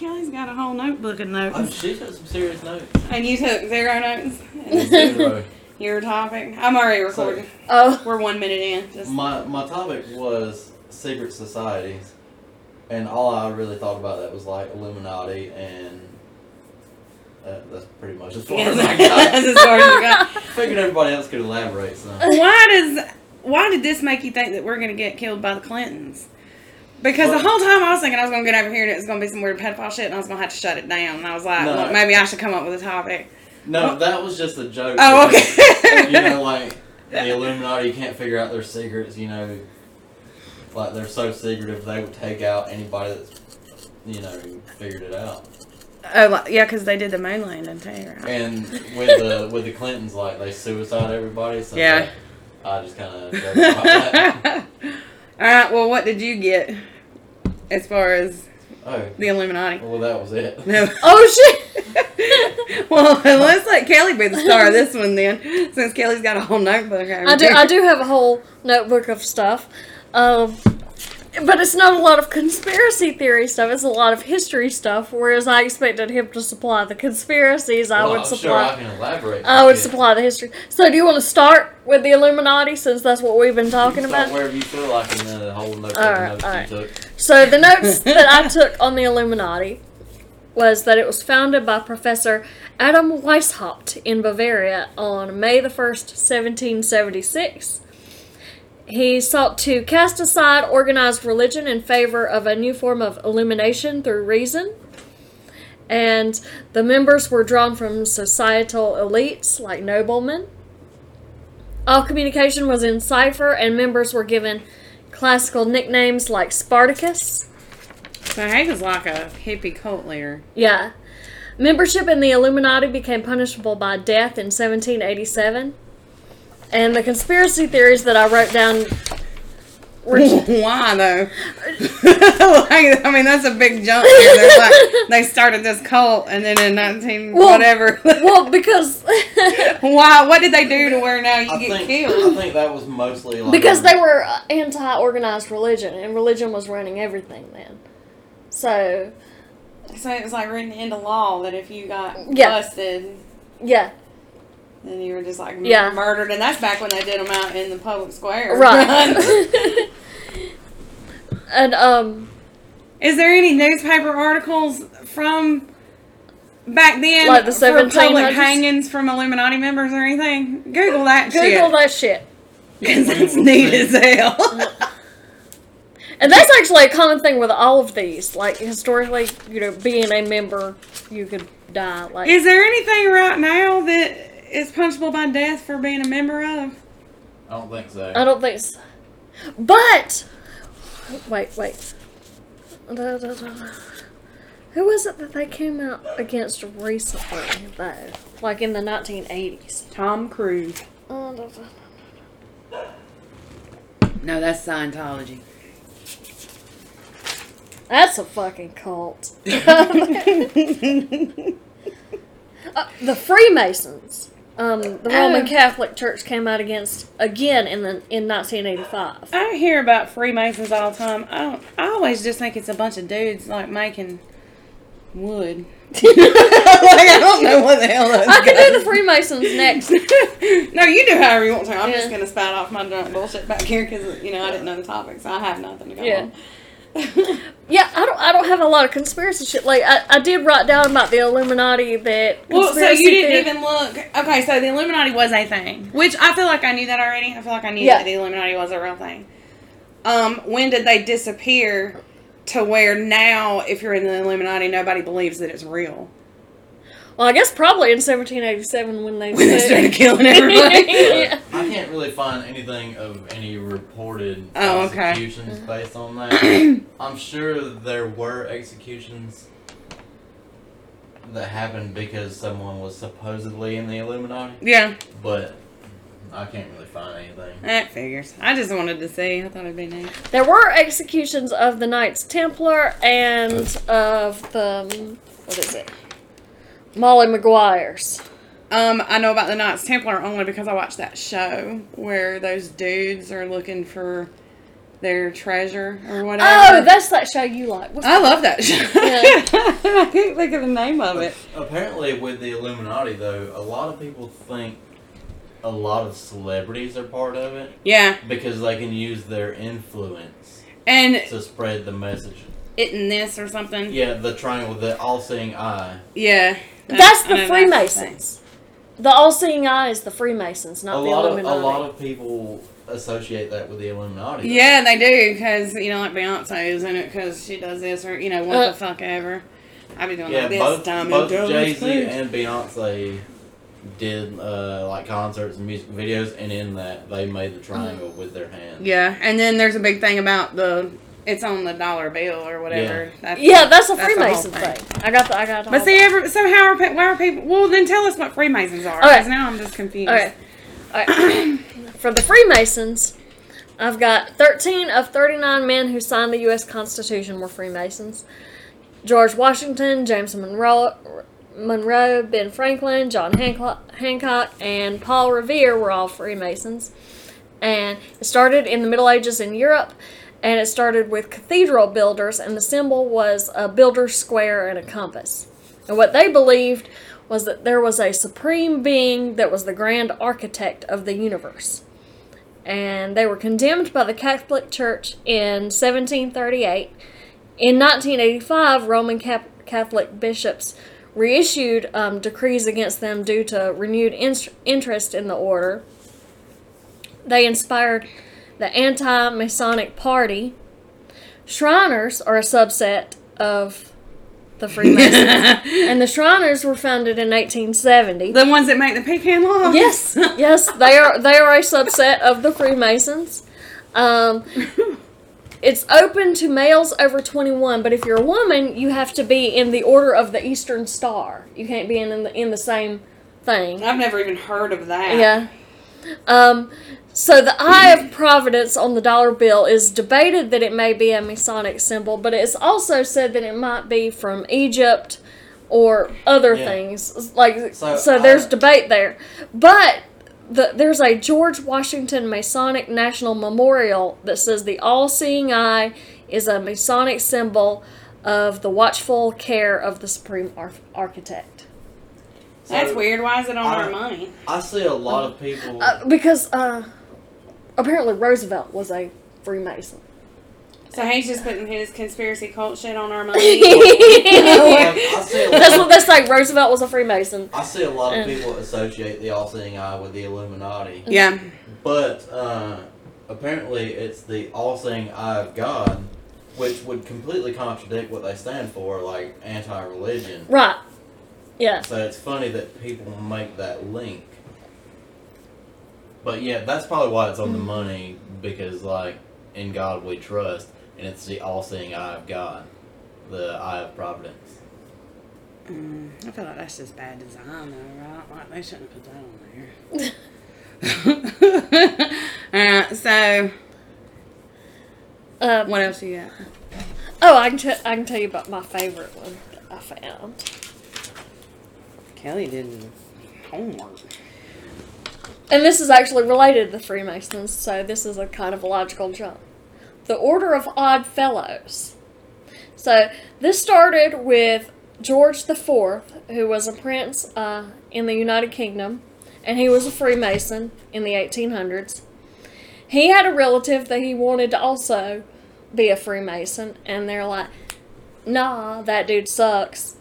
Kelly's got a whole notebook of notes. Oh, she took some serious notes. And you took zero notes? Zero. Your topic? I'm already recording. Oh, We're one minute in. Just my my topic was secret societies, and all I really thought about that was like Illuminati, and uh, that's pretty much as far Yes, as I got. that's as far as you got. Figured everybody else could elaborate some. Why does why did this make you think that we're gonna get killed by the Clintons? Because the whole time I was thinking I was gonna get over here and it was gonna be some weird pedophile shit and I was gonna have to shut it down. And I was like, No. well, maybe I should come up with a topic. No, that was just a joke. Oh, okay. you know, like the Illuminati can't figure out their secrets. You know, like they're so secretive they would take out anybody that's you know figured it out. oh, like- yeah, because they did the moon landing too, right? And with the with the Clintons, like they suicide everybody. So Yeah. I just kind of joke about that. All right. Well, what did you get as far as Oh, the Illuminati? well, that was it. No. oh shit! well, let's let Kelly be the star of this one then, since Kelly's got a whole notebook. over I do. I do have a whole notebook of stuff, um, but it's not a lot of conspiracy theory stuff. It's a lot of history stuff. Whereas I expected him to supply the conspiracies, I Well, would I'm sure supply. I can elaborate. I would Yeah. supply the history. So, do you want to start with the Illuminati since that's what we've been talking about? wherever you feel like in the whole note All right, notes all you took. So, the notes that I took on the Illuminati was that it was founded by Professor Adam Weishaupt in Bavaria on May the 1st, 1776. He sought to cast aside organized religion in favor of a new form of illumination through reason. And the members were drawn from societal elites like noblemen. All communication was in cipher, and members were given classical nicknames like Spartacus. So Hagen's like a hippie cult leader. Yeah. Membership in the Illuminati became punishable by death in 1787. And the conspiracy theories that I wrote down were. Why though? like, I mean, that's a big jump. They're like, they started this cult, and then in nineteen Well- whatever. well, because. Why? What did they do to where now you I get think killed? I think that was mostly like because they were uh, anti organized religion, and religion was running everything then. So, So it was like written into law that if you got Yeah. busted, yeah. Then you were just like Yeah. murdered, and that's back when they did them out in the public square. Right. and, um. Is there any newspaper articles from back then Like the for public hangings from Illuminati members or anything? Google that Google shit. that shit. Because it's neat as hell. And that's actually a common thing with all of these. Like historically, you know, being a member, you could die. Like Is there anything right now that is punishable by death for being a member of? I don't think so. I don't think so. But wait, wait. Da, da, da. Who was it that they came out against recently, though? Like in the 1980s? Tom Cruise. Uh, da, da. No, that's Scientology. That's a fucking cult. Uh, the Freemasons. Um, the Roman Oh. Catholic Church came out against again in the in 1985. I hear about Freemasons all the time. I don't. I always just think it's a bunch of dudes like making wood. like I don't know what the hell that's. I can do the Freemasons next. no, you do however you want to. I'm Yeah. just gonna spout off my drunk bullshit back here because you know I didn't know the topic, so I have nothing to go Yeah. on. Yeah, I don't. I don't have a lot of conspiracy shit. Like I, I did write down about the Illuminati that. Well, so you didn't theory- even look. Okay, so the Illuminati was a thing, which I feel like I knew that already. I feel like I knew Yeah. that the Illuminati was a real thing. Um, when did they disappear to where now, if you're in the Illuminati, nobody believes that it's real? Well, I guess probably in 1787 when they When they started killing everybody. yeah. I can't really find anything of any reported Oh, okay. executions mm-hmm. based on that. I'm sure there were executions that happened because someone was supposedly in the Illuminati, yeah, but I can't really find anything. that figures. I just wanted to see. I thought it'd be neat. There were executions of the Knights Templar and of the what is it? Molly Maguires. Um, I know about the Knights Templar only because I watched that show where those dudes are looking for their treasure or whatever. Oh, that's that show you like. What's I love that show. Yeah. I can't think of the name of it. Apparently, with the Illuminati, though, a lot of people think a lot of celebrities are part of it Yeah, because they can use their influence and to spread the message. it in this or something. Yeah, the triangle, the all-seeing eye. Yeah, That's the Freemasons. The all-seeing eye is the Freemasons, A not the lot of a lot of people associate that with the Illuminati. though. Yeah, they do because you know, like Beyonce is in it because she does this or you know what Uh, the fuck ever. I be doing Yeah, like this both, time both and Jay Z and Beyonce did uh, like concerts and music videos, and in that they made the triangle with their hands. Yeah, and then there's a big thing about the it's on the dollar bill or whatever. That's, yeah, that's a that's the Freemason thing. I got the. I got. the But see, every, so how are why are people? Well, then tell us what Freemasons are. Okay. Because now I'm just confused. Okay. Alright. For the Freemasons, I've got 13 of 39 men who signed the U.S. Constitution were Freemasons. George Washington, James Monroe, Monroe, Ben Franklin, John Hancock, Hancock, and Paul Revere were all Freemasons. And it started in the Middle Ages in Europe, and it started with cathedral builders, and the symbol was a builder's square and a compass. And what they believed was that there was a supreme being that was the grand architect of the universe. And they were condemned by the Catholic Church in 1738. In 1985, Roman Catholic bishops reissued um, decrees against them due to renewed in- interest in the order. They inspired the anti Masonic Party. Shriners are a subset of the Freemasons, and the Shriners were founded in 1870. the ones that make the pecan loaves. Yes, yes, they are. They are a subset of the Freemasons. Um, it's open to males over 21, but if you're a woman, you have to be in the Order of the Eastern Star. You can't be in in the, in the same thing. I've never even heard of that. Yeah. Um, so the Eye of Providence on the dollar bill is debated that it may be a Masonic symbol, but it's also said that it might be from Egypt or other Yeah. things. Like so, So, there's I- debate there. But the, there's a George Washington Masonic National Memorial that says the all-seeing eye is a Masonic symbol of the watchful care of the supreme Ar- architect. So, That's weird. Why is it on I- our money? I see a lot of people. Uh, because uh, apparently Roosevelt was a Freemason. So he's just putting his conspiracy cult shit on our money. Like, I see a That's lot what they say. Roosevelt was a Freemason. I see a lot of people associate the all-seeing eye with the Illuminati, yeah. but uh, apparently it's the all-seeing eye of God, which would completely contradict what they stand for, like anti-religion. Right. Yeah. So it's funny that people make that link. But yeah, that's probably why it's on the money because like in God we trust, and it's the all-seeing eye of God, the eye of providence. Mm, I feel like that's just bad design, though, right? Like they shouldn't put that on there. Alright, so Um, what else you got? oh, I can t- I can tell you about my favorite one that I found. Kelly didn't homework. And this is actually related to the Freemasons, so this is a kind of a logical jump. The Order of Odd Fellows. So this started with George IV, who was a prince uh, in the United Kingdom, and he was a Freemason in the 1800s. He had a relative that he wanted to also be a Freemason, and they're like, nah, that dude sucks.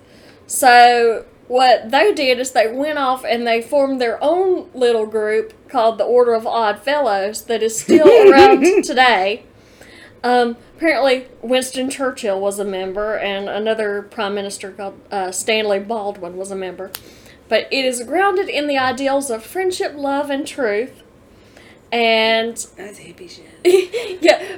So what they did is they went off and they formed their own little group called the Order of Odd Fellows that is still around today. Um, apparently, Winston Churchill was a member, and another prime minister called uh, Stanley Baldwin was a member. But it is grounded in the ideals of friendship, love, and truth. And That's hippie shit. yeah,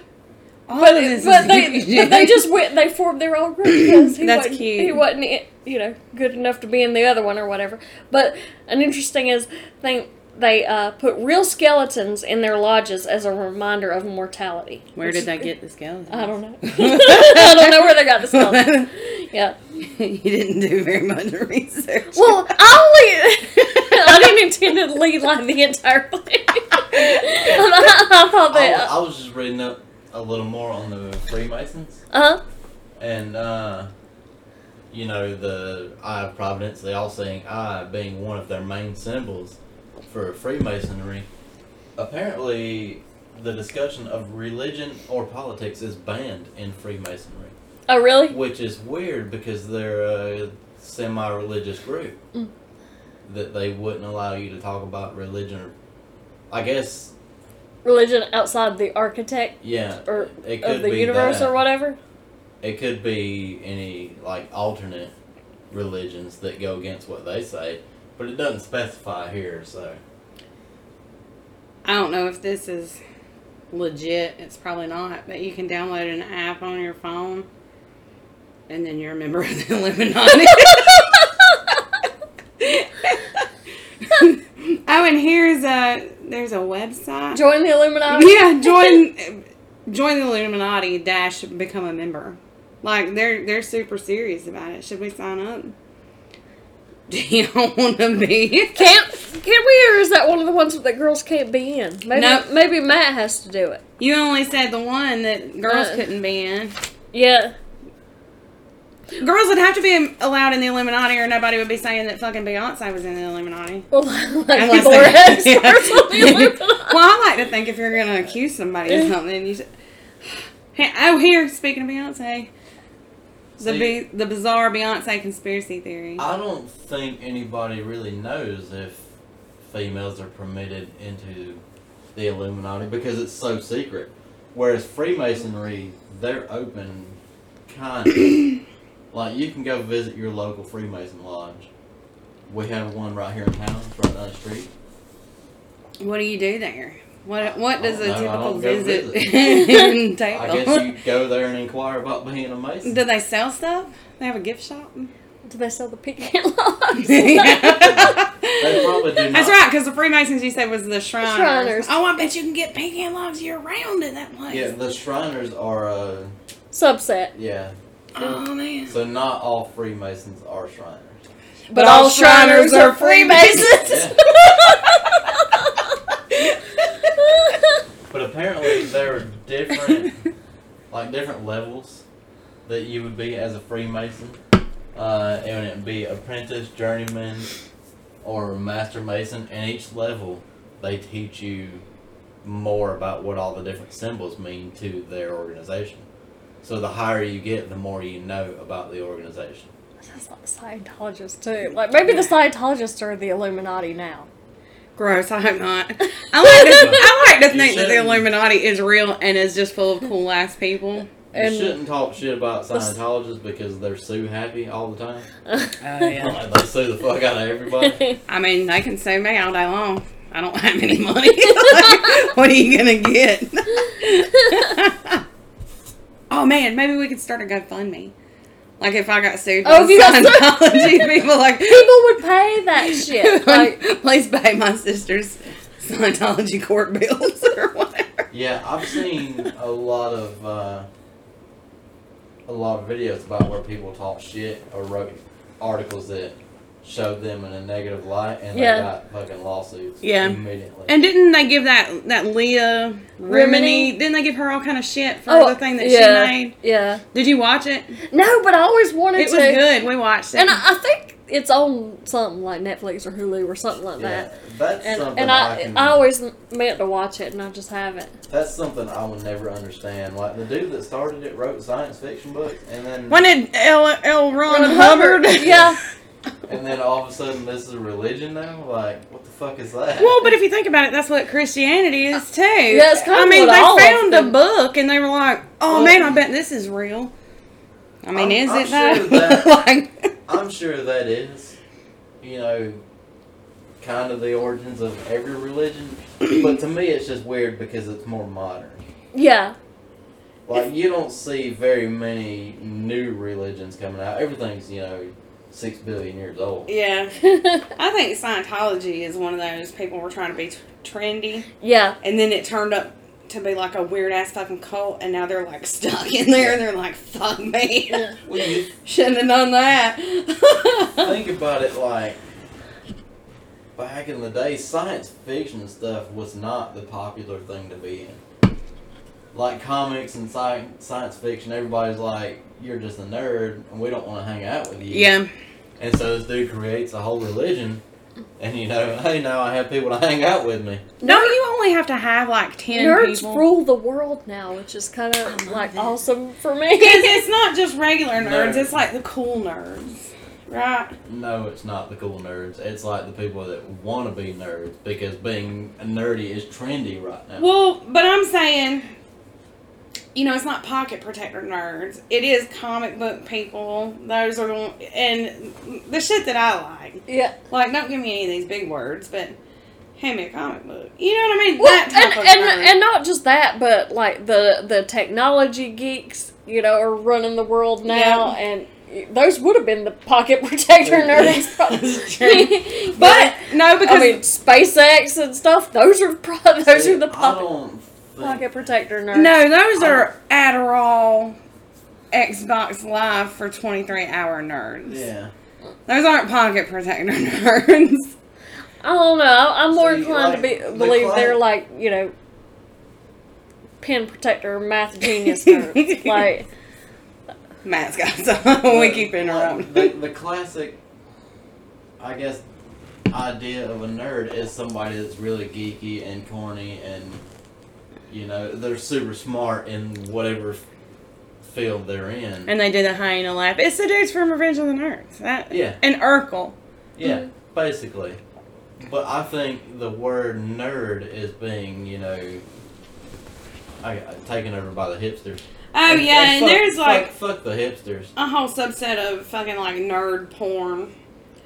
All but, of this but is they hippie but they just went they formed their own group because he That's wasn't cute. he wasn't you know good enough to be in the other one or whatever. But an interesting is thing they uh, put real skeletons in their lodges as a reminder of mortality. Where did is- they get the skeleton? I don't know. I don't know where they got the skeleton. Yeah. you didn't do very much research. Well, I only I didn't intend to lead like the entire thing. I, I thought I, that. I was just reading up a little more on the Freemasons, Uh huh. and uh, you know the Eye of Providence, the all-seeing eye being one of their main symbols for Freemasonry. Apparently, the discussion of religion or politics is banned in Freemasonry, Oh, really? which is weird because they're a semi-religious group. Mm. That they wouldn't allow you to talk about religion. Or, I guess, Religion outside the architect yeah, or it could of the be universe that. or whatever. It could be any like alternate religions that go against what they say, but it doesn't specify here. So I don't know if this is legit. It's probably not, but you can download an app on your phone, and then you're a member of the Illuminati. oh, and here's a there's a website. Join the Illuminati. Yeah, join join the Illuminati dash become a member. Like they're they're super serious about it. Should we sign up? Do you want to be? Can't can we or is that one of the ones that girls can't be in? Maybe No. maybe Matt has to do it. You only said the one that girls Uh. couldn't be in. Yeah. Girls would have to be allowed in the Illuminati, or nobody would be saying that fucking Beyonce was in the Illuminati. Well, like Unless people are they- experts on the Illuminati. well, I like to think if you're gonna accuse somebody of something, you should. Hey, oh, here, speaking of Beyonce, the See- the bizarre Beyonce conspiracy theory. I don't think anybody really knows if females are permitted into the Illuminati because it's so secret. Whereas Freemasonry, they're open, kind of. like you can go visit your local Freemason lodge. We have one right here in town, right down the street. What do you do there? What What does a know, typical don't go visit I entail? guess you go there and inquire about being a Mason. Do they sell stuff? They have a gift shop. Do they sell the pecan logs? They probably do not. That's right, because the Freemasons you said was the Shriners. Shriners. Oh, I bet you can get pecan logs year round in that place. Yeah, the Shriners are, a Subset. yeah. Oh man. So not all Freemasons are Shriners. But, all Shriners are Freemasons. But apparently there are different, like different levels that you would be as a Freemason. Uh, and it'd be apprentice, journeyman, or master mason. And each level, they teach you more about what all the different symbols mean to their organization. So the higher you get, the more you know about the organization. Sounds like Scientologists too. Like maybe the Scientologists are the Illuminati now. Gross. I hope not. I like to. I like to think that the. Illuminati is real and is just full of cool ass people. And- you shouldn't talk shit about Scientologists because they're sue happy all the time. Oh Like, they sue the fuck out of everybody. I mean, they can sue me all day long. I don't have any money. what are you gonna get? Oh man, maybe we could start a GoFundMe. Like if I got sued by Oh, if you got people, like People would pay that shit. Like please pay my sister's Scientology court bills or whatever. Yeah, I've seen a lot of uh, a lot of videos about where people talk shit or wrote articles that showed them in a negative light, and Yeah. they got fucking lawsuits. Yeah. immediately. And didn't they give that that Leah Remini? Remini? Didn't they give her all kind of shit for oh, the thing that yeah, she made? Yeah. Did you watch it? No, but I always wanted to It to. was good. We watched it. And I, I think it's on something like Netflix or Hulu or something like yeah, that. that's And something and I, I can, I always meant to watch it and I just haven't. that's something I would never understand. Like the dude that started it wrote science fiction books, and then when did L. L. Ron, Ron Hubbard? yeah. and then all of a sudden this is a religion now. Like what the fuck is that? Well, but if you think about it, that's what Christianity is too. Yeah, it's kind I of mean, what they all of found a them- book and they were like, "Oh Well- man, I bet this is real." I mean, I'm- is I'm it sure though? that- like, I'm sure that is, you know, kind of the origins of every religion. but to me, it's just weird because it's more modern. Yeah. Like you don't see very many new religions coming out. Everything's you know six billion years old. yeah, I think Scientology is one of those people were trying to be t- trendy, yeah. and then it turned up to be like a weird ass fucking cult, and now they're like stuck in there. and They're like, "Fuck me, Yeah. Well, shouldn't have done that." think about it like back in the day, science fiction stuff was not the popular thing to be in. like comics and sci- science fiction, everybody's like, "You're just a nerd, and we don't want to hang out with you." Yeah. And so this dude creates a whole religion, and you know, hey, now I have people to hang out with me. No, you only have to have like ten Nerds people. rule the world now, which is kind of like it. awesome for Because me. it's not just regular nerds; Nerds. it's like the cool nerds, right? No, it's not the cool nerds. It's like the people that want to be nerds because being nerdy is trendy right now. Well, but I'm saying, you know, it's not pocket protector nerds. It is comic book people. Those are the and the shit that I like. yeah. Like, don't give me any of these big words, but hand me a comic book. You know what I mean? Well, that type and, of and, nerd. and not just that, but like the the technology geeks, you know, are running the world now, and those would have been the pocket protector nerds. That's probably. true. but no, because I mean, SpaceX and stuff. Those are pro- those See, are the I pocket, don't think, pocket protector nerds. no, those are Adderall, Xbox Live for 23 hour nerds. Yeah. Those aren't pocket protector nerds. I don't know. I'm more See, inclined to be believe cli- they're like you know, pen protector, math genius nerds. like Matt's got some. we keep interrupting. the, the classic, I guess, idea of a nerd is somebody that's really geeky and corny and, you know, they're super smart in whatever field they're in. And they do the hyena laugh. It's the dudes from Revenge of the Nerds. That yeah, and Urkel. yeah, basically. But I think the word nerd is being, you know, I, taken over by the hipsters. Oh yeah, and fuck- there's like fuck, fuck the hipsters. a whole subset of fucking like nerd porn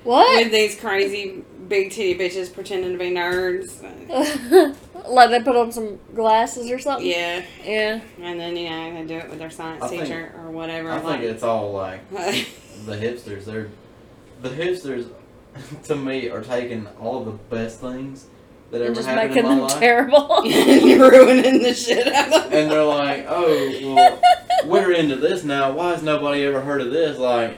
what? with these crazy big titty bitches pretending to be nerds. like they put on some glasses or something. Yeah, Yeah. and then you know they do it with their science I think- teacher or whatever. I think it's all like the hipsters. They're the hipsters. To me, are taking all the best things that And ever just happened making in my them life, terrible. You're ruining the shit out of them. and they're like, "Oh, well, we're into this now. Why has nobody ever heard of this?" Like,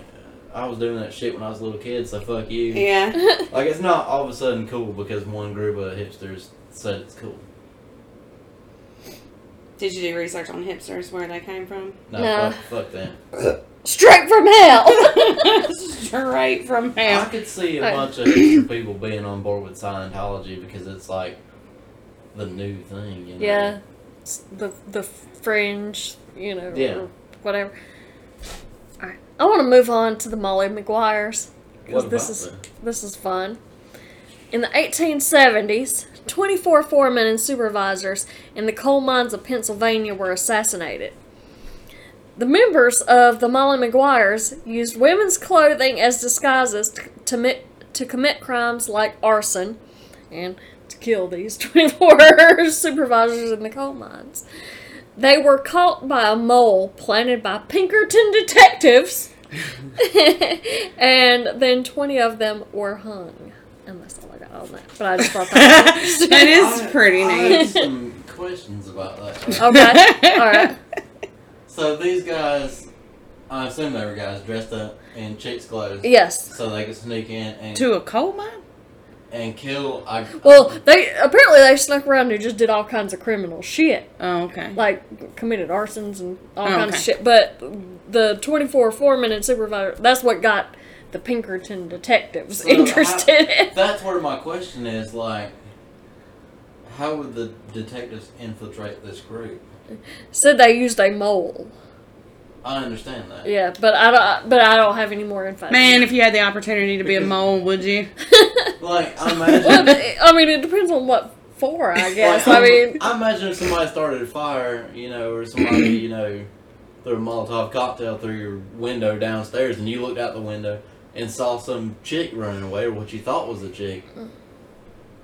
I was doing that shit when I was a little kid, so fuck you. Yeah. Like, it's not all of a sudden cool because one group of hipsters said it's cool. Did you do research on hipsters where they came from? No, No. fuck, fuck them. Straight from hell. Straight from hell. I could see a bunch of people being on board with Scientology because it's like the new thing, you know. yeah. The the fringe, you know, Yeah. whatever. I want to move on to the Molly Maguires because this is them? this is fun. In the 1870s, 24 foremen and supervisors in the coal mines of Pennsylvania were assassinated. The members of the Molly Maguires used women's clothing as disguises to, to, to commit crimes like arson and to kill these 24 supervisors in the coal mines. They were caught by a mole planted by Pinkerton detectives, and then 20 of them were hung. And that's all I got on that. But I just thought that was. That is I- pretty I neat. have some questions about that. Okay, alright. So these guys, I assume they were guys dressed up in chicks' clothes, Yes. so they could sneak in and To a coal mine? And kill. I, Well, they apparently they snuck around and just did all kinds of criminal shit, Oh, okay. like committed arsons and all Oh, kinds okay. of shit. But the twenty four foreman and supervisor that's what got the Pinkerton detectives So how- interested. that's where my question is like, how would the detectives infiltrate this group? Said they used a mole. I understand that. Yeah, but I don't. But I don't have any more info. Man, if you had the opportunity to be a mole, would you? Like, I well, imagine. it- I mean, it depends on what for. I guess. Like, I mean, I imagine if somebody started a fire, you know, or somebody, you know, threw a Molotov cocktail through your window downstairs, and you looked out the window and saw some chick running away, or what you thought was a chick, mm.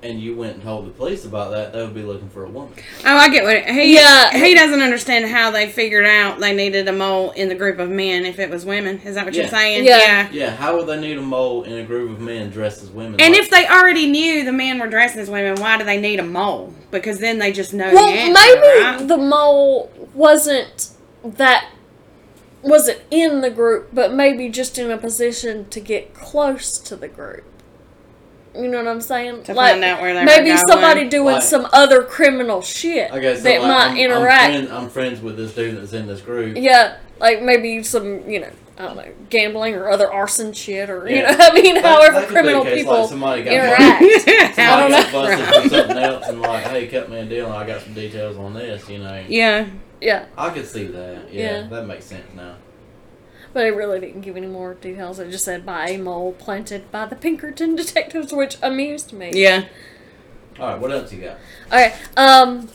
And you went and told the police about that, they would be looking for a woman. Oh, I get what it, he. Yeah. He doesn't understand how they figured out they needed a mole in the group of men if it was women. Is that what you're Yeah. saying? Yeah. Yeah, how would they need a mole in a group of men dressed as women? And Like, if they already knew the men were dressed as women, why do they need a mole? Because then they just know well, the answer, maybe right? the mole wasn't that wasn't in the group, but maybe just in a position to get close to the group. You know what I'm saying? To find out where they were maybe going. somebody doing Like- some other criminal shit Okay, so that like, might I'm, interact. I'm, friend, I'm friends with this dude that's in this group. Yeah, like maybe some, you know, I don't know, gambling or other arson shit, or you know, I mean, That- however that could be the criminal case, people like somebody got interact. Somebody I don't got know. busted for something else and like, hey, cut me a deal and I got some details on this, you know. yeah. yeah, I could see that. Yeah, Yeah. that makes sense now. But it really didn't give any more details. It just said by a mole planted by the Pinkerton detectives, which amused me. Yeah. All right, what else you got? Okay, um,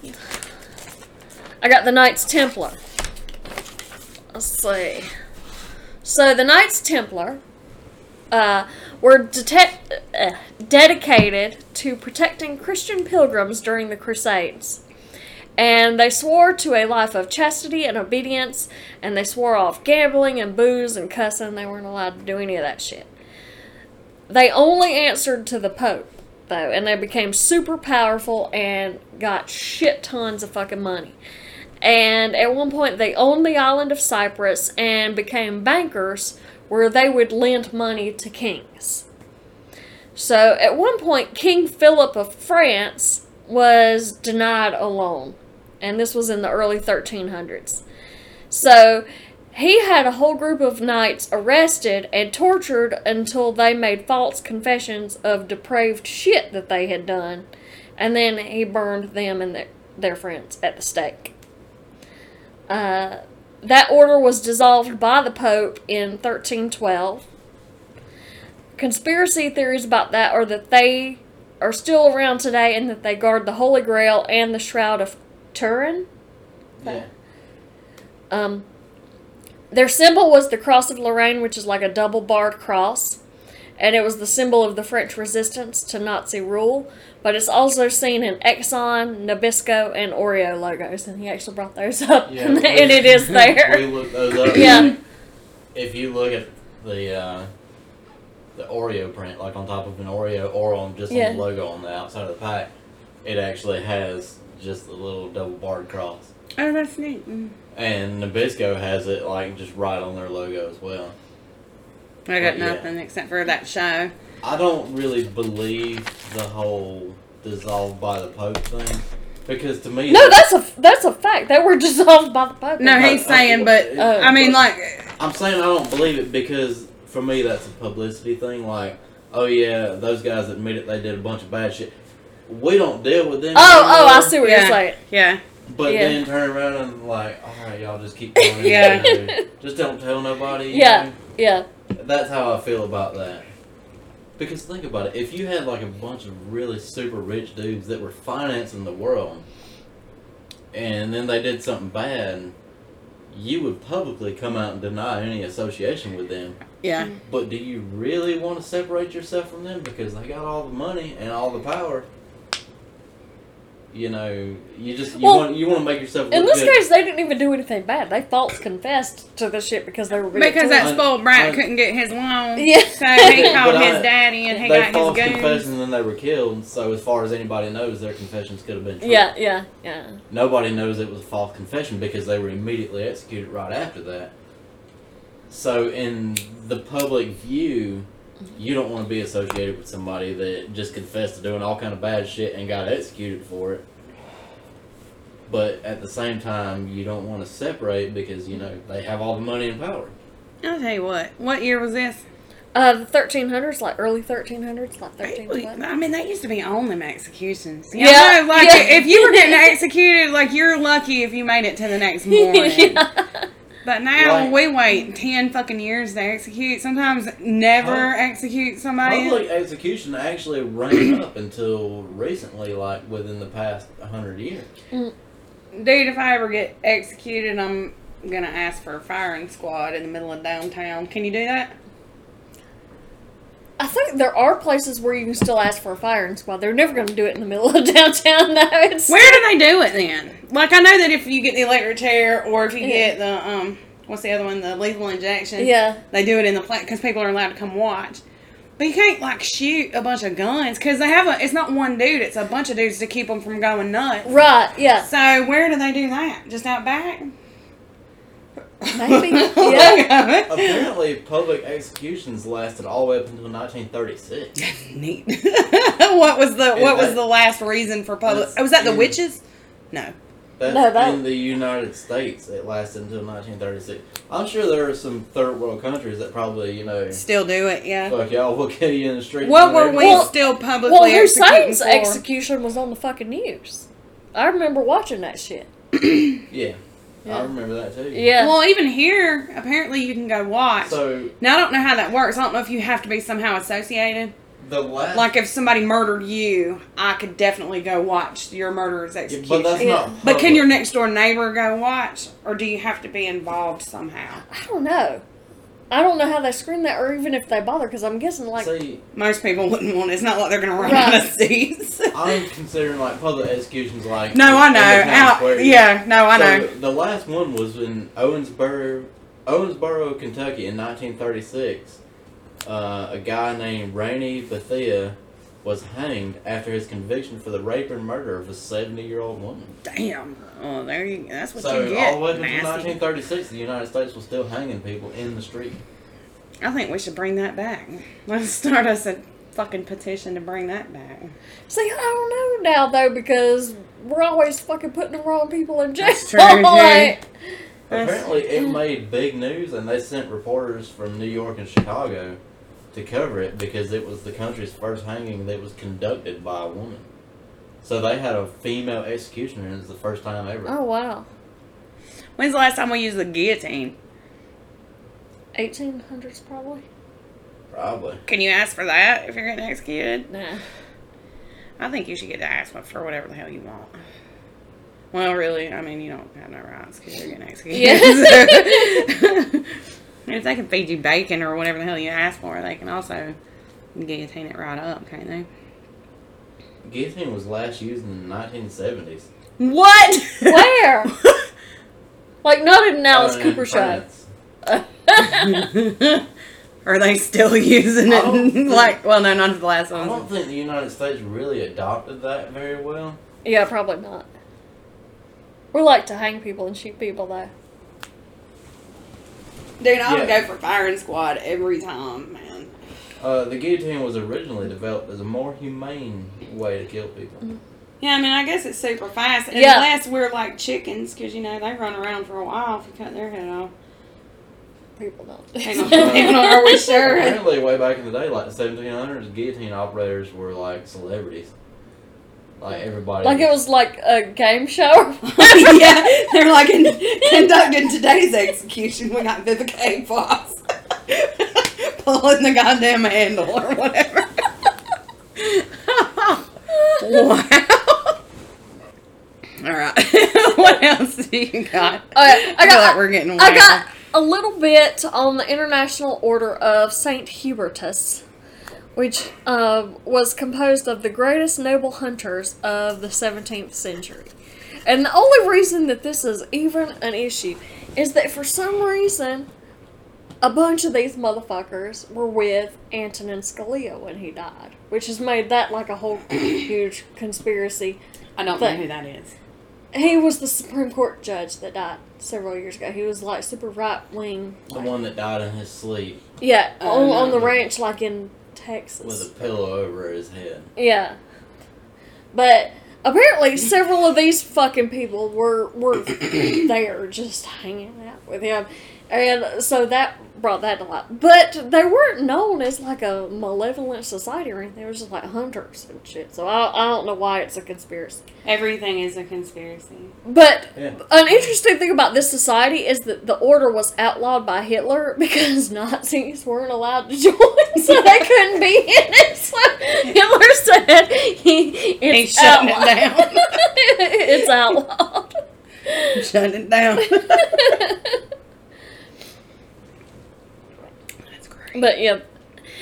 I got the Knights Templar. Let's see. So the Knights Templar uh, were detect- uh, dedicated to protecting Christian pilgrims during the Crusades. And they swore to a life of chastity and obedience, and they swore off gambling and booze and cussing. They weren't allowed to do any of that shit. They only answered to the Pope, though, and they became super powerful and got shit tons of fucking money. And at one point, they owned the island of Cyprus and became bankers where they would lend money to kings. So at one point, King Philip of France was denied a loan, and this was in the early 1300s. So he had a whole group of knights arrested and tortured until they made false confessions of depraved shit that they had done, and then he burned them and their, their friends at the stake. Uh, that order was dissolved by the Pope in 1312. Conspiracy theories about that are that they are still around today and that they guard the Holy Grail and the Shroud of Turin. Yeah. Um, their symbol was the Cross of Lorraine, which is like a double barred cross, and it was the symbol of the French resistance to Nazi rule. But it's also seen in Exxon, Nabisco, and Oreo logos, and he actually brought those up, Yeah, and, we- it is We there. looked those up. Yeah. If you look at the uh, the Oreo print, like on top of an Oreo, or on just Yeah. on the logo on the outside of the pack, it actually has just a little double barred cross. Oh, that's neat. Mm. And Nabisco has it like just right on their logo as well. I got Yeah. nothing except for that show. I don't really believe the whole dissolved by the Pope thing because to me, No, that's a that's a fact. They were dissolved by the Pope. No, No, he's I- saying, but Oh. I mean, like, I'm saying I don't believe it because for me that's a publicity thing. Like, oh yeah, those guys admitted they did a bunch of bad shit. We don't deal with them. Oh, oh, I see what Yeah. you're saying. yeah, But Yeah. then turn around and like, all right, y'all just keep going. Yeah. you just don't tell nobody. Yeah. know? Yeah. That's how I feel about that. Because think about it, if you had like a bunch of really super rich dudes that were financing the world, and then they did something bad, you would publicly come out and deny any association with them. yeah. Mm-hmm. But do you really want to separate yourself from them because they got all the money and all the power? You know, you just you Well, want you want to make yourself. In this good. case, they didn't even do anything bad. They false confessed to the shit because they were being Because that I- spoiled brat I- couldn't get his loan. Yeah. So he But called I- his daddy and he they got false his goons. confession and then they were killed. So as far as anybody knows, their confessions could have been true. Yeah, yeah, yeah. Nobody knows it was a false confession because they were immediately executed right after that. So in the public view, you don't want to be associated with somebody that just confessed to doing all kind of bad shit and got executed for it. But at the same time, you don't want to separate because you know they have all the money and power. I'll tell you what. What year was this? Uh, the 1300s, like early 1300s, like 1312. I mean, that used to be on them executions. Yeah, Yeah, like yeah. if you were getting executed, like you're lucky if you made it to the next morning. yeah. But now Right. we wait ten fucking years to execute. Sometimes never Huh? execute somebody. Public execution actually ran up until recently, like within the past hundred years. Mm. Dude, if I ever get executed, I'm gonna ask for a firing squad in the middle of downtown. Can you do that? I think there are places where you can still ask for a firing squad. They're never going to do it in the middle of downtown, though. It's, Where do they do it then? Like I know that if you get the electric chair or if you Yeah. get the um, what's the other one, the lethal injection? Yeah. they do it in the plant because people are allowed to come watch. But you can't like shoot a bunch of guns because they have a. It's not one dude; it's a bunch of dudes to keep them from going nuts. Right, yeah. So where do they do that? Just out back? Maybe. Yeah. Apparently, public executions lasted all the way up until 1936. Neat. what was the Is what was the last reason for public? Oh, was that the in- witches? No. That's No, that- in the United States. It lasted until 1936. I'm sure there are some third world countries that probably, you know, Still do it, yeah. fuck y'all, we'll kill you in the street. What were we Well- still publicly Well, executing Hussein's for? execution was on the fucking news. I remember watching that shit. Yeah, I remember that too. Yeah. Well, even here, apparently you can go watch. So now I don't know how that works. I don't know if you have to be somehow associated. the last, Like if somebody murdered you, I could definitely go watch your murderer's Yeah, execution. but that's Yeah. not. But can your next door neighbor go watch, or do you have to be involved somehow? I don't know. I don't know how they screen that, or even if they bother, because I'm guessing like See, Most people wouldn't want. it. It's not like they're going to run Right. out of seats. I'm considering like public executions, like no, I in the know. town Out, square. yeah, no, I So, know. The last one was in Owensboro, Owensboro, Kentucky, in 1936. Uh, a guy named Rainey Bethea was hanged after his conviction for the rape and murder of a 70-year-old woman. Damn. Oh, there you. That's what so you get. all the way up until nasty. 1936, the United States was still hanging people in the street. I think we should bring that back. Let's start us a fucking petition to bring that back. See, I don't know now though because we're always fucking putting the wrong people in jail. That's true, too. Like, That's- Apparently, it made big news, and they sent reporters from New York and Chicago to cover it because it was the country's first hanging that was conducted by a woman. So they had a female executioner, and it was the first time ever. oh wow, When's the last time we used the guillotine? 1800s probably. Probably. Can you ask for that if you're getting executed? Nah. I think you should get to ask for whatever the hell you want. Well, really, I mean, you don't have no rights because you're getting executed. Yeah. If they can feed you bacon or whatever the hell you ask for, they can also guillotine it right up, can't they? Guillotine was last used in the 1970s. What? Where? like not in an Alice Uh, Cooper show. Are they still using it? think- like, well, no, not the last I one. don't think the United States really adopted that very well. yeah, probably not. We like to hang people and shoot people though. Dude, I would Yeah. go for firing squad every time, man. Uh, the guillotine was originally developed as a more humane way to kill people. Yeah, I mean, I guess it's super fast. Yeah. Unless we're like chickens, because, you know, they run around for a while if you cut their head off. People don't. They don't- they don't- are we sure? Apparently, way back in the day, like the 1700s, guillotine operators were like celebrities. Like everybody. like it was like a game show. yeah, they're like in, conducting today's execution. We got Vivica A. Fox pulling the goddamn handle or whatever. wow. All right. what else do you got? Okay, I I feel got- like we're getting. I got a little bit on the International Order of Saint Hubertus, which uh, was composed of the greatest noble hunters of the 17th century. And the only reason that this is even an issue is that for some reason, a bunch of these motherfuckers were with Antonin Scalia when he died, which has made that like a whole huge conspiracy. I don't know who that is. He was the Supreme Court judge that died several years ago. He was like super right wing. the one that died in his sleep Yeah, Oh, on, on the no. ranch, like in Texas. with a pillow over his head. Yeah, but apparently several of these fucking people were were there just hanging out with him, and so that brought that a lot. But they weren't known as like a malevolent society or anything. They were just like hunters and shit. So I I don't know why it's a conspiracy. Everything is a conspiracy. But Yeah. an interesting thing about this society is that the order was outlawed by Hitler because Nazis weren't allowed to join, so they couldn't be in it. So Hitler said he, it's He's shutting it down. it's outlawed. Shut it down. Great. But yeah,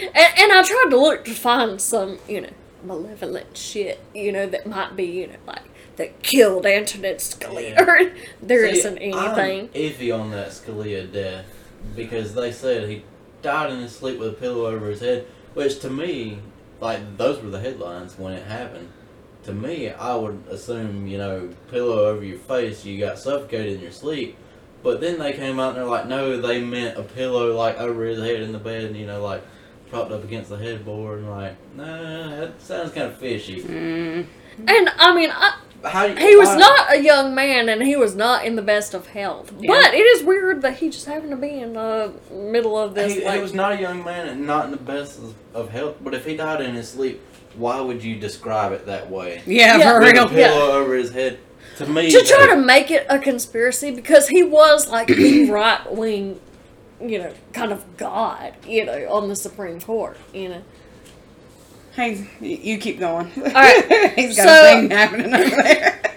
and, and I tried to look to find some, you know, malevolent shit, you know, that might be, you know, like that killed Antonin Scalia. There See, isn't anything. I'm iffy on that Scalia death because they said he died in his sleep with a pillow over his head, which to me, like those were the headlines when it happened. To me, I would assume you know pillow over your face, you got suffocated in your sleep. But then they came out and they're like, no, they meant a pillow like over his head in the bed, and you know, like propped up against the headboard. And like, nah, that sounds kind of fishy. Mm. And I mean, I, How he was why- not a young man, and he was not in the best of health. Yeah. But it is weird that he just happened to be in the middle of this. He, like, he was not a young man and not in the best of, of health. But if he died in his sleep, why would you describe it that way? Yeah, Yeah. for With a real. pillow over his head. To me, to try to make it a conspiracy because he was like the right wing, you know, kind of god, you know, on the Supreme Court, you know. Hey, you keep going. All right, He's got so- a thing happening over there.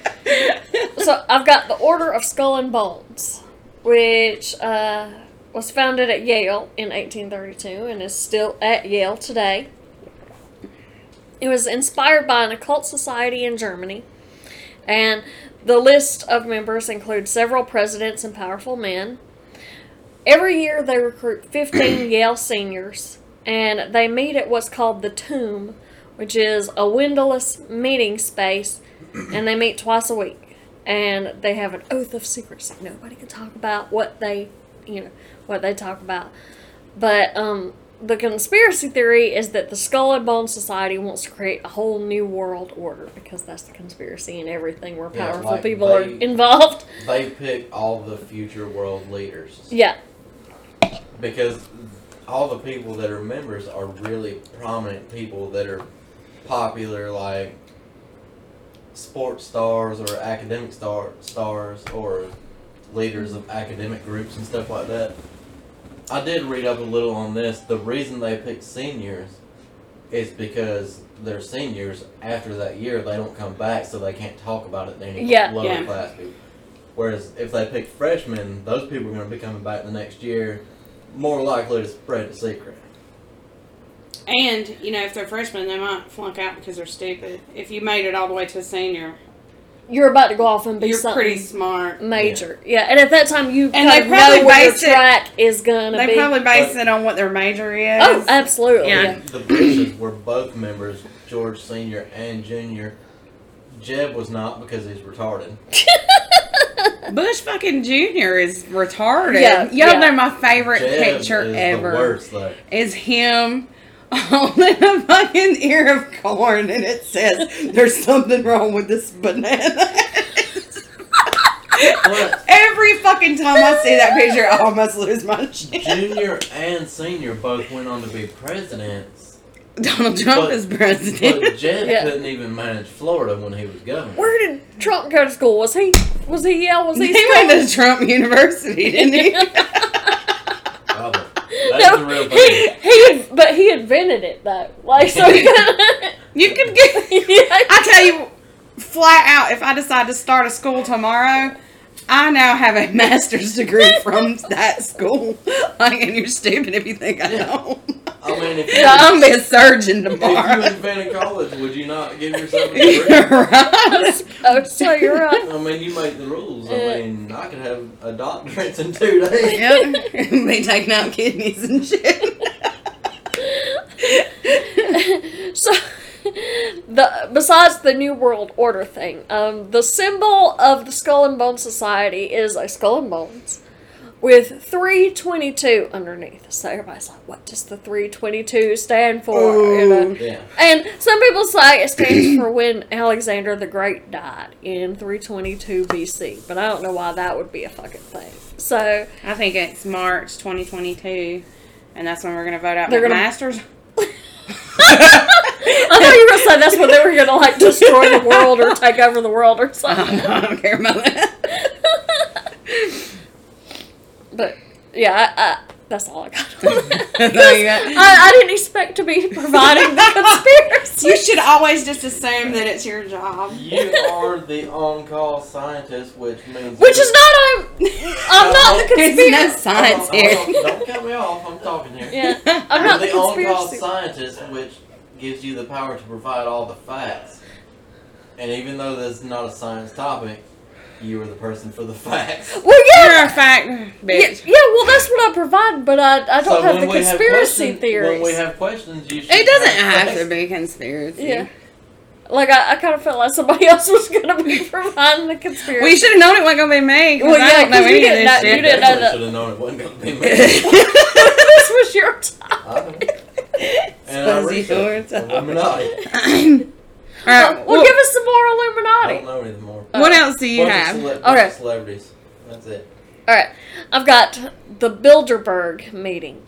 So I've got the Order of Skull and Bones, which uh, was founded at Yale in 1832 and is still at Yale today. It was inspired by an occult society in Germany, and the list of members includes several presidents and powerful men. Every year they recruit 15 Yale seniors, and they meet at what's called the Tomb, which is a windowless meeting space, and they meet twice a week. And they have an oath of secrecy. Nobody can talk about what they, you know, what they talk about. But um, the conspiracy theory is that the Skull and Bone Society wants to create a whole new world order because that's the conspiracy and everything where Yeah, powerful like people are involved. they pick all the future world leaders. Yeah, because all the people that are members are really prominent people that are popular like sports stars or academic star stars or leaders of academic groups and stuff like that. I did read up a little on this. The reason they pick seniors is because they're seniors after that year they don't come back so they can't talk about it to any Yeah. lower Yeah. class people. Whereas if they pick freshmen, those people are going to be coming back the next year, more likely to spread the secret. And, you know, if they're freshmen, they might flunk out because they're stupid. If you made it all the way to a senior, you're about to go off and be you're something pretty smart. major. Yeah. and at that time you And kind they of probably know what your base it- track is gonna They be. probably base But- it on what their major is. oh, absolutely. Yeah. Yeah. The Bushes were both members, George Senior and Junior. Jeb was not because he's retarded. Bush fucking Jr. is retarded. Yeah, Y'all yeah. know my favorite Jeb picture is ever the worst though. is him holding a fucking ear of corn and it says there's something wrong with this banana. Every fucking time I see that picture, I almost lose my shit. Junior and Senior both went on to be presidents, Donald Trump But- is president. but Jeb Yeah. couldn't even manage Florida when he was governor. Where did Trump go to school? Was he was he Yale? Was he he went still- to Trump University, didn't he? Probably. That's real he, thing. he but he invented it though. Like so he could you could get. I tell you, flat out, if I decide to start a school tomorrow, I now have a master's degree from that school. Like, and you're stupid if you think I don't. I mean, if you, I'm be a surgeon tomorrow. if you tomorrow. invented college, would you not give yourself a degree? right? Oh, so you're right. I mean, you make the rules. I mean, I could have a doctorate in two days. Yep. be taking out kidneys and shit. so the besides the new world order thing um, the symbol of the skull and bone society is a skull and bones with 322 underneath so everybody's like what does the 322 stand for you know? Ooh. Yeah. and some people say it stands for when alexander the great died in 322 bc but i don't know why that would be a fucking thing so I think it's March 2022, and that's when we're gonna vote out They're the gonna- masters. i thought you were gonna say that's when they were gonna like destroy the world or take over the world or something I don't care about that. But yeah, I, I, that's all I got. on that. 'Cause There you. I, I didn't expect to be providing the conspiracy. You should always just assume that it's your job. You are the on-call scientist, which means Which is not I'm I'm not the There's conspiracy. no science on, here. hold on, Don't cut me off. I'm talking here. Yeah, I'm You're not the the on-call scientist, which gives you the power to provide all the facts. And even though this is not a science topic, you are the person for the facts. Well, You're a fact, Yeah, bitch. yeah, well, that's what I provide, but I, I don't So have the we have conspiracy questions- theories. When we have questions, you should It doesn't have have to be conspiracy. Yeah. Like I, I kind of felt like somebody else was gonna be providing the conspiracy. We should have known it wasn't gonna be me. 'cause Well, I yeah, don't know 'cause you any of didn't know- shit. you didn't know that- Should have known it wasn't going to be me. this was your time. I know. And I Suppose you researched Illuminati. All right. well, well, give us some more I Illuminati. don't know anything more. what else do you Bunch of have? cele- bunch Okay. of celebrities. That's it. All right, I've got the Bilderberg meeting.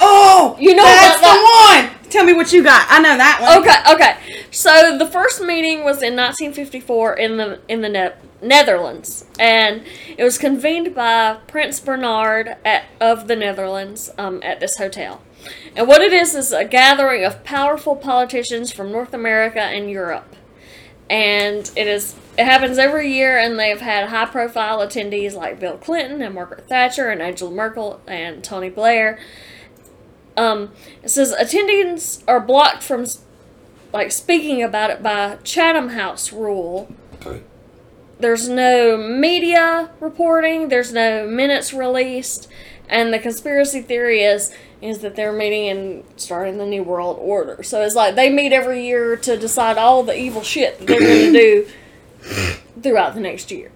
Oh, You know that's about the one. Tell me what you got. I know that one. Okay, okay. So the first meeting was in 1954 in the in the ne- Netherlands, and it was convened by Prince Bernhard at, of the Netherlands um, at this hotel. And what it is is a gathering of powerful politicians from North America and Europe. And it is it happens every year, and they've had high profile attendees like Bill Clinton and Margaret Thatcher and Angela Merkel and Tony Blair. Um, it says attendees are blocked from like speaking about it by Chatham House rule. Okay. There's no media reporting. There's no minutes released, and the conspiracy theory is is that they're meeting and starting the new world order. So it's like they meet every year to decide all the evil shit that they're going to do throughout the next year.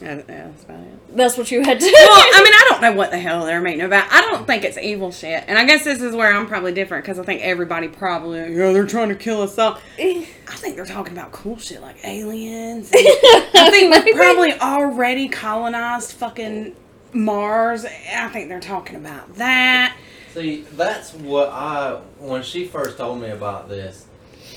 Yeah, that's about it. That's what you had to. well, I mean, I don't know what the hell they're meeting about. I don't think it's evil shit, and I guess this is where I'm probably different because I think everybody probably, yeah, oh, they're trying to kill us all. Eh. I think they're talking about cool shit like aliens. I think we've probably already colonized fucking Mars. I think they're talking about that. See, that's what I when she first told me about this.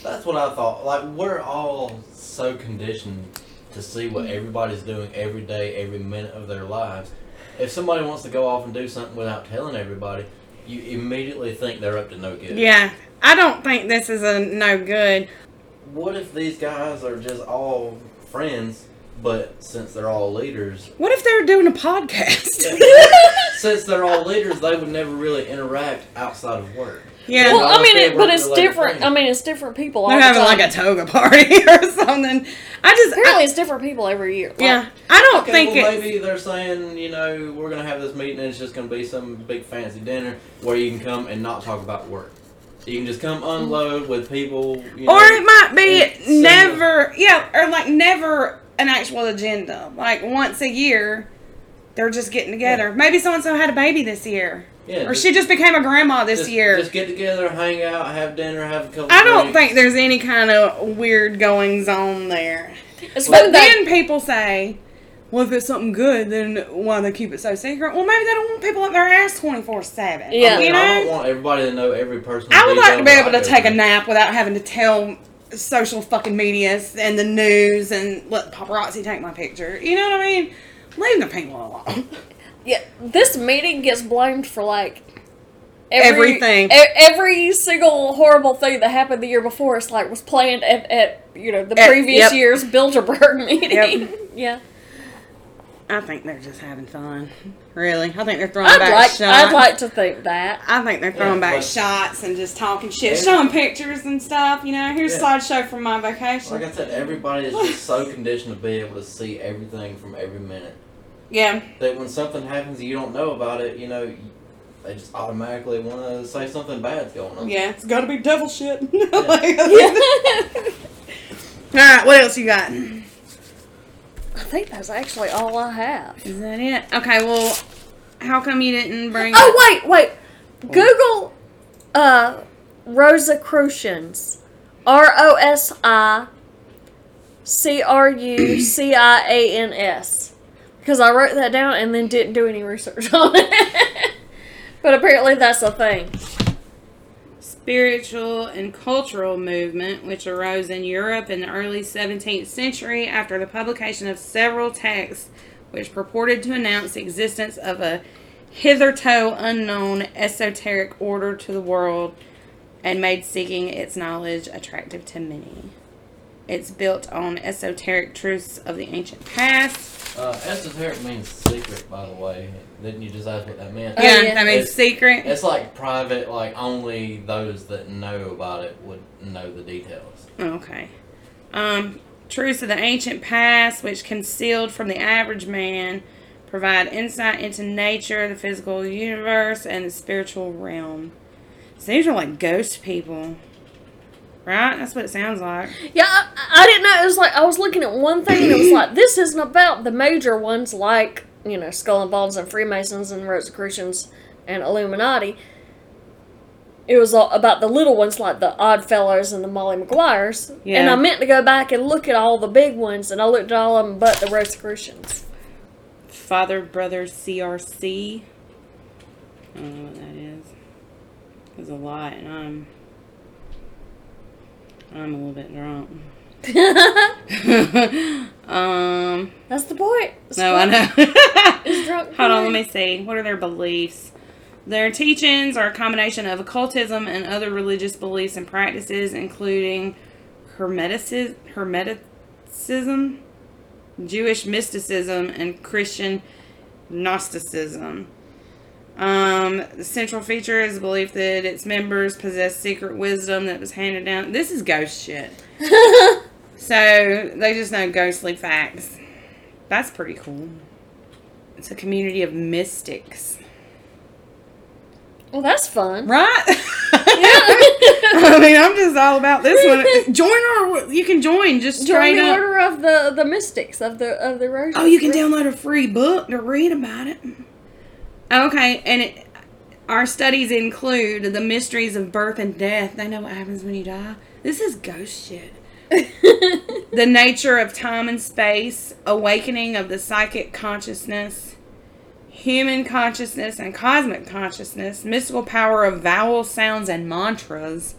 That's what I thought. Like we're all so conditioned to see what everybody's doing every day, every minute of their lives. If somebody wants to go off and do something without telling everybody, you immediately think they're up to no good. Yeah, I don't think this is a no good. What if these guys are just all friends, but since they're all leaders, What if they're doing a podcast? since they're all leaders, they would never really interact outside of work. yeah. well, I mean, it, but it's different. things. I mean, it's different people. All they're the having time. like a toga party or something. I just, I- Apparently, it's different people every year. Like, yeah, I don't Okay, think well, it's. maybe they're saying, you know, we're gonna have this meeting and it's just gonna be some big fancy dinner where you can come and not talk about work. You can just come unload with people. You know, Or it might be it's similar. never, yeah, or like never an actual agenda. Like once a year, they're just getting together. Maybe so and so had a baby this year, yeah, or she just became a grandma this just, year. Just get together, hang out, have dinner, have a couple. I don't drinks. think there's any kind of weird goings on there. It's But been that- then people say, well, if it's something good, then why they keep it so secret? Well, maybe they don't want people up their ass 24 7. Yeah. I, mean, You I don't want everybody to know every person. I would like to be able to take a nap. nap without having to tell social fucking media and the news and let paparazzi take my picture. You know what I mean? Leave the people alone. Yeah, this meeting gets blamed for like every, Everything. e- every single horrible thing that happened the year before. It's like was planned at, at you know the At- previous yep. year's Bilderberg meeting. Yeah, I think they're just having fun. Really. I think they're throwing I'd back like shots. I'd like to think that. I think they're throwing Yeah, back shots and just talking shit, Every- showing pictures and stuff. You know, here's Yeah. a slideshow from my vacation. Like I said, everybody is just so conditioned to be able to see everything from every minute yeah. that when something happens you don't know about it, you know, they just automatically want to say something bad's going on. Yeah, it's got to be devil shit. Like- Yeah. All right, what else you got? I think that's actually all I have. Is that it? Okay, well, how come you didn't bring? Oh wait, wait. Google uh Rosicrucians. R O S I C R U C I A N S. Because I wrote that down and then didn't do any research on it. but apparently that's a thing. Spiritual and cultural movement which arose in Europe in the early 17th century after the publication of several texts which purported to announce the existence of a hitherto unknown esoteric order to the world and made seeking its knowledge attractive to many. It's built on esoteric truths of the ancient past. Uh, esoteric means secret, by the way. Didn't you just ask what that meant? Oh, yeah, yeah. I mean It's- secret. It's like private, like only those that know about it would know the details. Okay. Um, truths of the ancient past, which concealed from the average man, provide insight into nature, the physical universe, and the spiritual realm. So these are like ghost people. Right? That's what it sounds like. Yeah, I, I didn't know. It was like I was looking at one thing and it was like this isn't about the major ones like you know Skull and Bones and Freemasons and Rosicrucians and Illuminati. It was all about the little ones like the Odd Fellows and the Molly Maguires. Yeah. And I meant to go back and look at all the big ones, and I looked at all of them but the Rosicrucians. Father Brothers CRC. I don't know what that is. There's a lot, and I'm I'm a little bit drunk. um, That's the point. It's no, I know. It's drunk. Hold on, let me see. What are their beliefs? Their teachings are a combination of occultism and other religious beliefs and practices, including Hermeticism, Hermeticism Jewish mysticism, and Christian Gnosticism. Um, the central feature is the belief that its members possess secret wisdom that was handed down. This is ghost shit. So they just know ghostly facts. That's pretty cool. It's a community of mystics. well, that's fun. Right? Yeah. I mean, I'm just all about this one. Join our. You can join just Join the up. order of the the mystics of the of the Rose. Oh, you can download a free book to read about it. Okay, and it, our studies include the mysteries of birth and death. They know what happens when you die. This is ghost shit. the nature of time and space, awakening of the psychic consciousness, human consciousness and cosmic consciousness, mystical power of vowel sounds and mantras,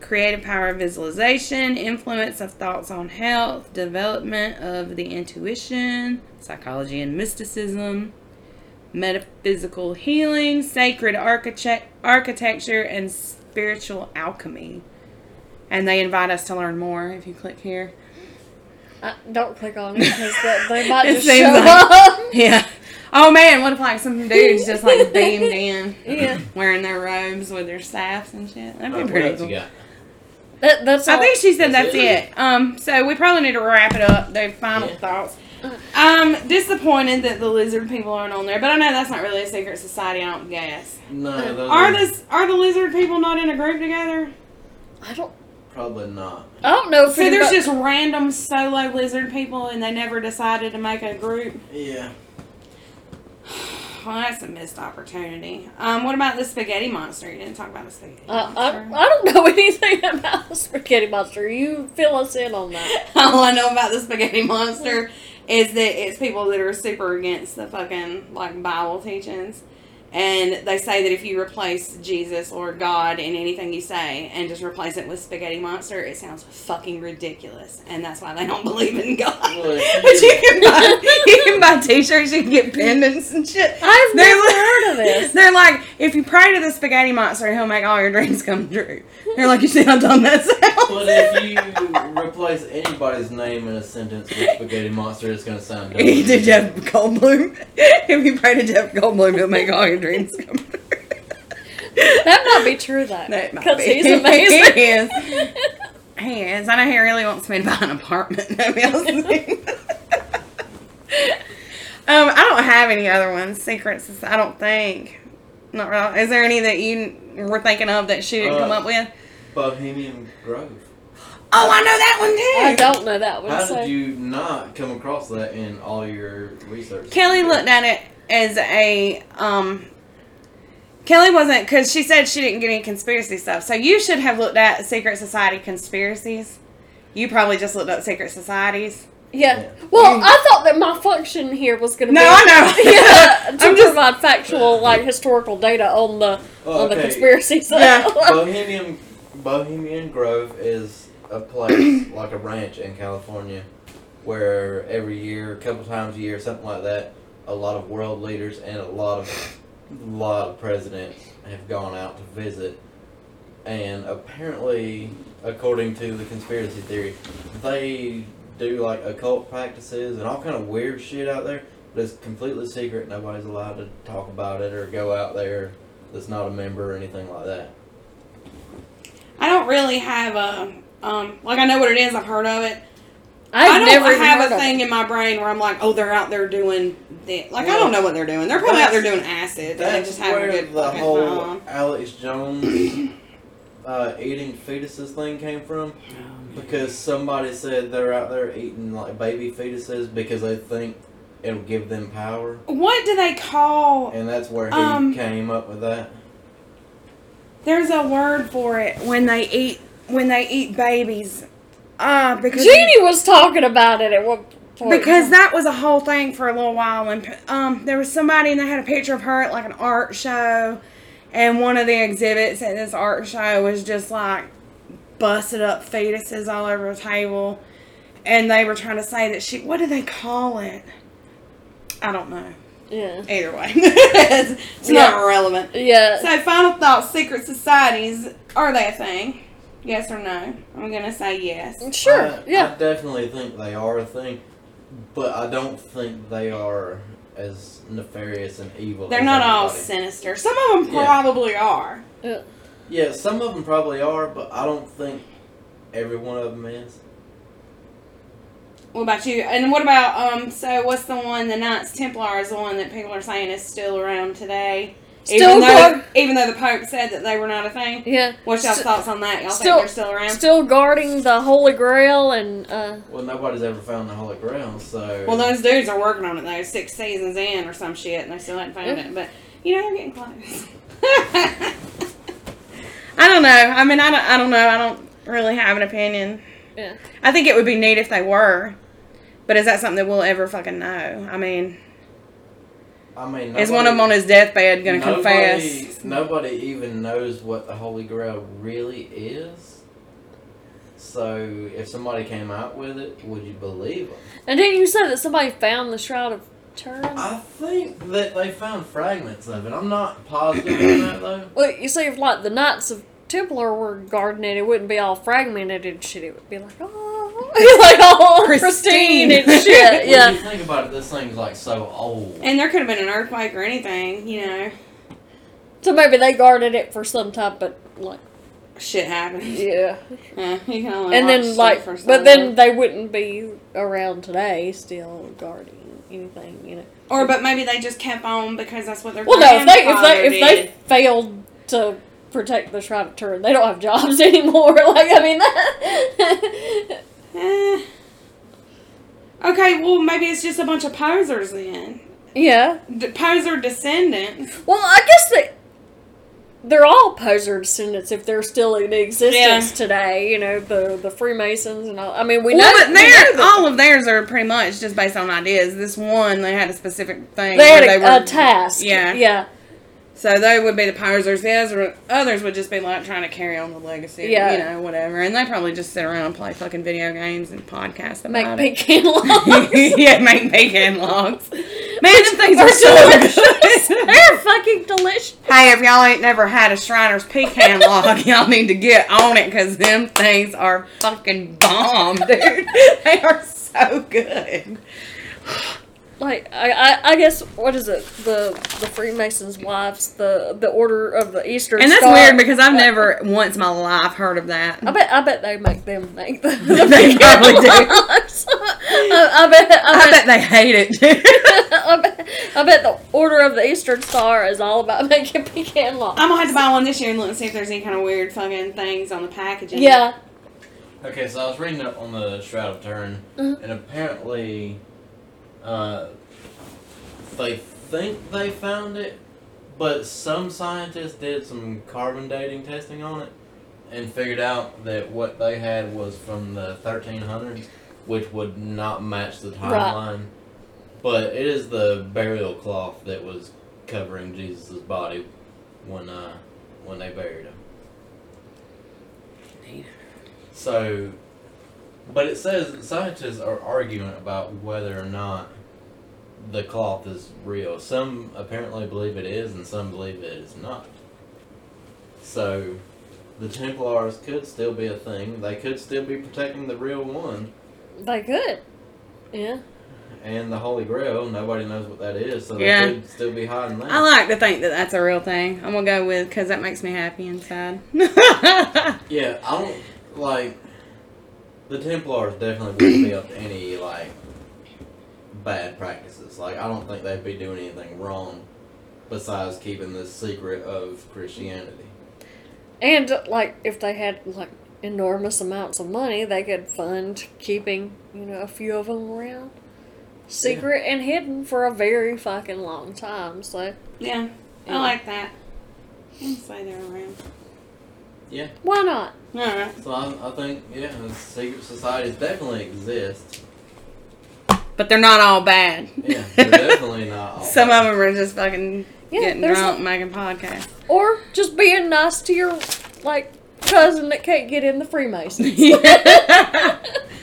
creative power of visualization, influence of thoughts on health, development of the intuition, psychology and mysticism, metaphysical healing, sacred architect- architecture, and spiritual alchemy. And they invite us to learn more if you click here. Uh, don't click on it because they, they might just show like- up. Yeah. Oh man, what if like some dudes just like beamed in, Yeah. wearing their robes with their staffs and shit? That'd Oh, be what pretty else cool. That, that's I all. think she said that's That's it? it. Um, so we probably need to wrap it up. Their final Yeah. thoughts. I'm um, disappointed that the lizard people aren't on there, but I know that's not really a secret society. I don't guess. No, Are this are the lizard people not in a group together? I don't. probably not. I don't know if So there's anybody- just random solo lizard people, and they never decided to make a group. Yeah. Well, that's a missed opportunity. Um, what about the spaghetti monster? You didn't talk about the spaghetti Uh, I, monster. I don't know anything about the spaghetti monster. You fill us in on that. All I know about the spaghetti monster is that it's people that are super against the fucking like Bible teachings. And they say that if you replace Jesus or God in anything you say and just replace it with spaghetti monster, it sounds fucking ridiculous. And that's why they don't believe in God. Well, but you can buy you can buy t-shirts, you can get pendants and shit. I've They're never like- heard of this. They're like, if you pray to the spaghetti monster, he'll make all your dreams come true. They're like, you see I've done that But if you replace anybody's name in a sentence with spaghetti monster, it's gonna sound dumb. He did Jeff Goldblum. if you pray to Jeff Goldblum, he'll make all your dreams come true. That might be true though. That might Because be. he's amazing. he is. He is. I know he really wants me to buy an apartment. No, he um, I don't have any other ones. Secrets. I don't think. Not really. Is there any that you were thinking of that she didn't Uh, come up with? Bohemian Grove. Oh, I know that one too. I don't know that one. How so. did you not come across that in all your research? Kelly looked at it as a um. Kelly wasn't because she said she didn't get any conspiracy stuff. So you should have looked at secret society conspiracies. You probably just looked up secret societies. Yeah. Yeah. Well, I thought that my function here was going to No, be. I know. yeah, to I'm just- provide factual, like historical data on the Oh, on the okay. conspiracy side. Yeah. Bohemian Bohemian Grove is a place like a ranch in California where every year, a couple times a year, something like that, a lot of world leaders and a lot of a lot of presidents have gone out to visit. And apparently, according to the conspiracy theory, they do like occult practices and all kind of weird shit out there, but it's completely secret. Nobody's allowed to talk about it or go out there that's not a member or anything like that. I don't really have a um like I know what it is. I've heard of it. I've I don't never have a thing it. in my brain where I'm like, oh, they're out there doing that. Like I don't know what they're doing. They're probably out there doing acid. and That's just having a where good the whole time. Alex Jones uh, eating fetuses thing came from? Because somebody said they're out there eating like baby fetuses because they think it'll give them power, What do they call? and that's where he Um, came up with that. There's a word for it when they eat when they eat babies. Uh, because Jeannie was talking about it at one point. because that was a whole thing for a little while and um there was somebody and they had a picture of her at like an art show and one of the exhibits at this art show was just like busted up fetuses all over the table and they were trying to say that she what do they call it i don't know yeah, either way it's, it's not relevant yeah. so final thoughts secret societies are they a thing yes or no i'm gonna say yes sure, I, yeah. I definitely think they are a thing, but I don't think they are as nefarious and evil. they're as not all sinister some of them Yeah. probably are Yeah, some of them probably are, but I don't think every one of them is. What about you? And what about um? So what's the one? The Knights Templar is the one that people are saying is still around today. Still even though, guard- even though the Pope said that they were not a thing. Yeah. What's y'all's St- thoughts on that? Y'all still- think they're still around? Still guarding the Holy Grail and uh Well, nobody's ever found the Holy Grail, so. well, those dudes are working on it though. Six seasons in or some shit, and they still haven't found Yeah. it. But you know they're getting close. I don't know. I mean, I don't. I don't know. I don't really have an opinion. yeah. I think it would be neat if they were. But is that something that we'll ever fucking know? I mean, I mean, is one of them on his deathbed going to confess? Nobody even knows what the Holy Grail really is. So, if somebody came out with it, would you believe them? And didn't you say that somebody found the Shroud of Turin? I think that they found fragments of it. I'm not positive on that though. Well, you see, if like the Knights of Templar were guarding it, it wouldn't be all fragmented and shit. It would be like, oh, like oh, all Pristine. pristine, and shit. When Yeah. you think about it, this thing's like so old. And there could have been an earthquake or anything, you know. So maybe they guarded it for some type of like, Shit happens. yeah. Yeah, you can only And then like, for so but then they wouldn't be around today, still guarding anything, you know. or but maybe they just kept on because that's what their Well, no, if they if they if they failed to protect the Shroud of Turin, they don't have jobs anymore. Like I mean, that, Eh. Okay, well maybe it's just a bunch of posers then. yeah. D- poser descendants. Well, I guess they they're all poser descendants if they're still in existence Yeah. today. You know, the the Freemasons and all. I mean, we well, know, but we know that all of theirs are pretty much just based on ideas. This one, they had a specific thing. they had a, they were, a task. Yeah. yeah, So they would be the posers. The other, others would just be like trying to carry on the legacy. Yeah. You know, whatever. And they probably just sit around and play fucking video games and podcast about make about pecan logs. it. yeah, make pecan logs. Man, them things Are are so delicious. good. they're fucking delicious. hey, if y'all ain't never had a Shriner's pecan log, y'all need to get on it because them things are fucking bomb, dude. They are so good. Like I, I, I guess what is it? The the Freemasons' wives, the the Order of the Eastern And that's Star. weird because I've never once in my life heard of that. I bet I bet they make them make the, They probably do. I, I bet I, I bet, bet they hate it. I bet I bet the Order of the Eastern Star is all about making pecan logs. I'm gonna have to buy one this year and look and see if there's any kind of weird fucking things on the packaging. Yeah. Okay, so I was reading up on the Shroud of Turin, Mhm. and apparently, uh, they think they found it, but some scientists did some carbon dating testing on it, and figured out that what they had was from the 1300s, which would not match the timeline. Right. But it is the burial cloth that was covering Jesus' body when uh, when they buried him. So, but it says scientists are arguing about whether or not the cloth is real. Some apparently believe it is, and some believe it is not. So, the Templars could still be a thing. They could still be protecting the real one. They could. Yeah. And the Holy Grail, nobody knows what that is, so they Yeah. could still be hiding that. I like to think that that's a real thing. I'm gonna go with because that makes me happy inside. Yeah, I don't like the Templars. Definitely wouldn't be up to any like bad practices. Like I don't think they'd be doing anything wrong besides keeping the secret of Christianity. And like if they had like enormous amounts of money, they could fund keeping you know a few of them around, secret and hidden for a very fucking long time. So Yeah, I like that. I'll say they're around. why not? All right. So I, I think yeah, secret societies definitely exist. But they're not all bad. Yeah, they're definitely not. All Some bad. of them are just fucking Yeah, getting there's drunk, making podcasts. Or just being nice to your like cousin that can't get in the Freemasons. Yeah.